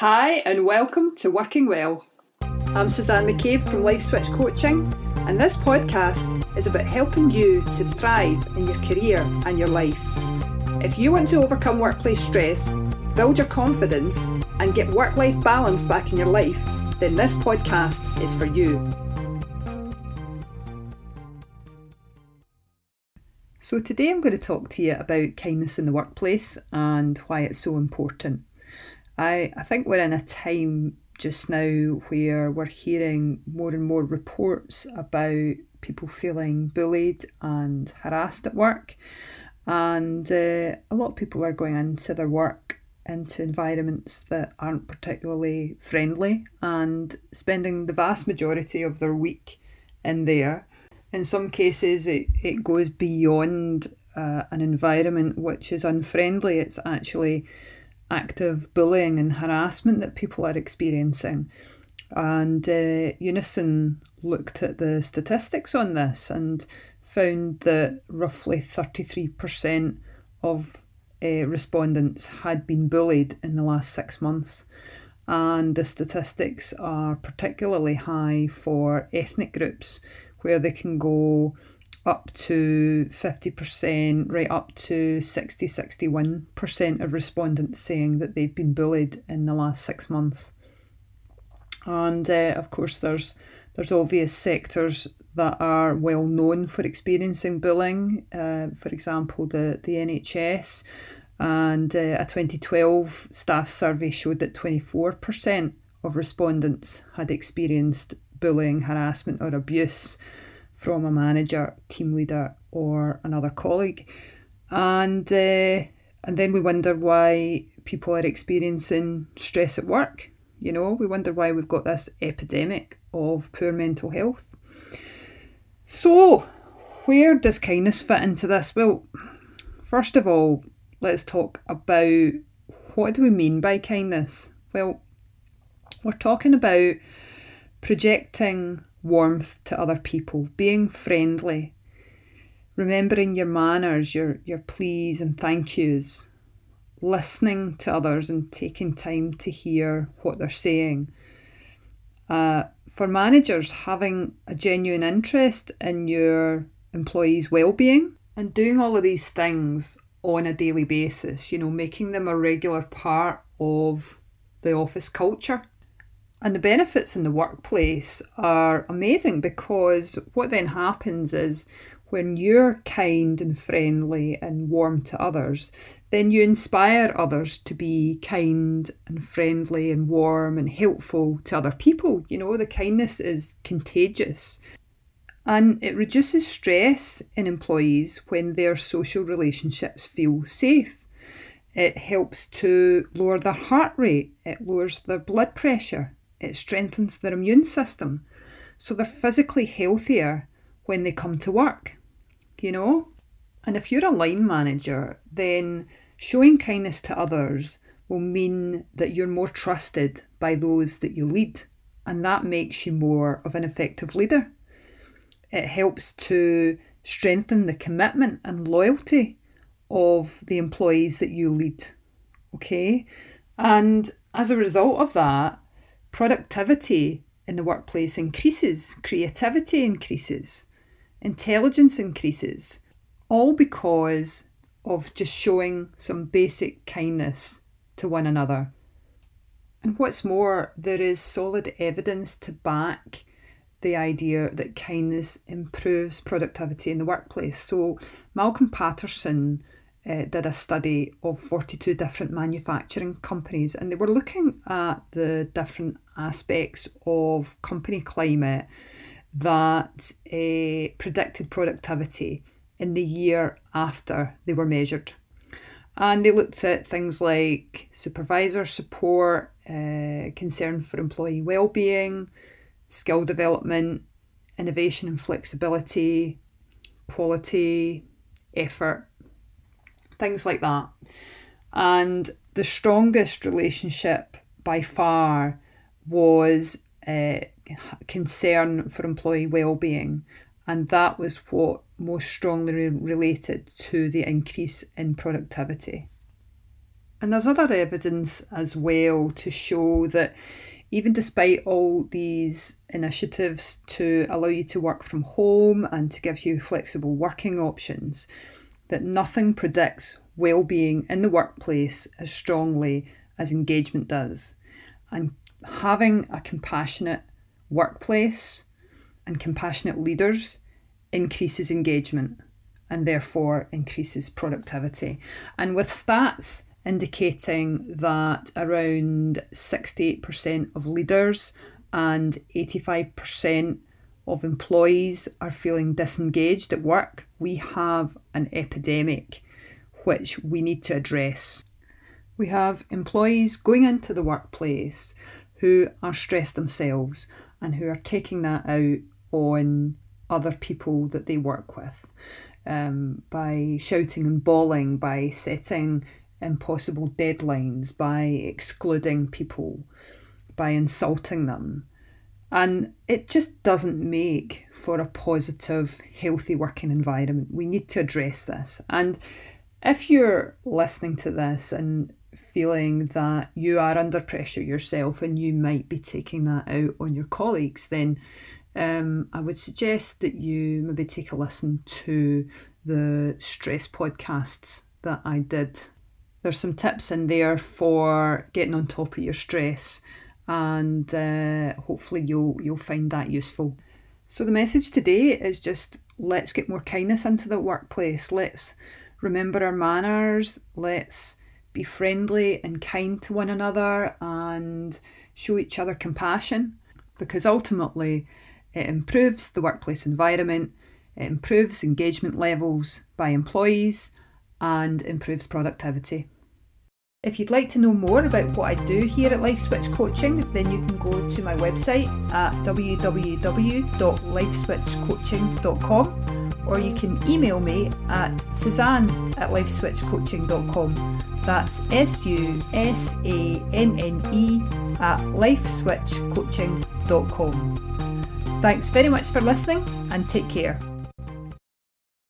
Hi, and welcome to Working Well. I'm Susanne McCabe from Lifeswitch Coaching, and this podcast is about helping you to thrive in your career and your life. If you want to overcome workplace stress, build your confidence, and get work life balance back in your life, then this podcast is for you. So, today I'm going to talk to you about kindness in the workplace and why it's so important. I, I think we're in a time just now where we're hearing more and more reports about people feeling bullied and harassed at work. And uh, a lot of people are going into their work into environments that aren't particularly friendly and spending the vast majority of their week in there. In some cases, it, it goes beyond uh, an environment which is unfriendly. It's actually active bullying and harassment that people are experiencing. And uh, Unison looked at the statistics on this and found that roughly 33% of uh, respondents had been bullied in the last six months. And the statistics are particularly high for ethnic groups, where they can go up to 50%, right up to 60 61% of respondents saying that they've been bullied in the last six months. And uh, of course, there's there's obvious sectors that are well known for experiencing bullying. Uh, for example, the the NHS, and uh, a 2012 staff survey showed that 24% of respondents had experienced bullying, harassment, or abuse from a manager, team leader, or another colleague. And uh, and then we wonder why people are experiencing stress at work. You know, we wonder why we've got this epidemic of poor mental health. So, where does kindness fit into this? Well, first of all, let's talk about what do we mean by kindness? Well, we're talking about projecting warmth to other people, being friendly, remembering your manners, your, your please and thank yous, listening to others and taking time to hear what they're saying. Uh, for managers, having a genuine interest in your employees' well-being and doing all of these things on a daily basis, you know, making them a regular part of the office culture. And the benefits in the workplace are amazing because what then happens is when you're kind and friendly and warm to others, then you inspire others to be kind and friendly and warm and helpful to other people. You know, the kindness is contagious. And it reduces stress in employees when their social relationships feel safe. It helps to lower their heart rate, it lowers their blood pressure, it strengthens their immune system. So they're physically healthier when they come to work, you know? And if you're a line manager, then showing kindness to others will mean that you're more trusted by those that you lead, and that makes you more of an effective leader. It helps to strengthen the commitment and loyalty of the employees that you lead. Okay? And as a result of that, productivity in the workplace increases, creativity increases, intelligence increases, all because of just showing some basic kindness to one another. And what's more, there is solid evidence to back the idea that kindness improves productivity in the workplace. So, Malcolm Patterson uh, did a study of 42 different manufacturing companies and they were looking at the different aspects of company climate that uh, predicted productivity in the year after they were measured. And they looked at things like supervisor support, uh, concern for employee well-being, skill development, innovation and flexibility, quality, effort, things like that. And the strongest relationship by far was uh, concern for employee well-being, and that was what most strongly related to the increase in productivity. And there's other evidence as well to show that even despite all these initiatives to allow you to work from home and to give you flexible working options, that nothing predicts well-being in the workplace as strongly as engagement does. And having a compassionate workplace and compassionate leaders increases engagement and therefore increases productivity. And with stats indicating that around 68% of leaders and 85% of employees are feeling disengaged at work, we have an epidemic which we need to address. We have employees going into the workplace who are stressed themselves and who are taking that out on other people that they work with um, by shouting and bawling, by setting impossible deadlines, by excluding people, by insulting them. And it just doesn't make for a positive, healthy working environment. We need to address this. And if you're listening to this and feeling that you are under pressure yourself and you might be taking that out on your colleagues, then um, I would suggest that you maybe take a listen to the stress podcasts that I did there's some tips in there for getting on top of your stress, and uh, hopefully you'll you'll find that useful. So the message today is just let's get more kindness into the workplace. Let's remember our manners. Let's be friendly and kind to one another and show each other compassion because ultimately it improves the workplace environment, it improves engagement levels by employees and improves productivity. If you'd like to know more about what I do here at Lifeswitch Coaching, then you can go to my website at www.lifeswitchcoaching.com or you can email me at susanne at lifeswitchcoaching.com. That's S U S A N N E at lifeswitchcoaching.com. Thanks very much for listening and take care.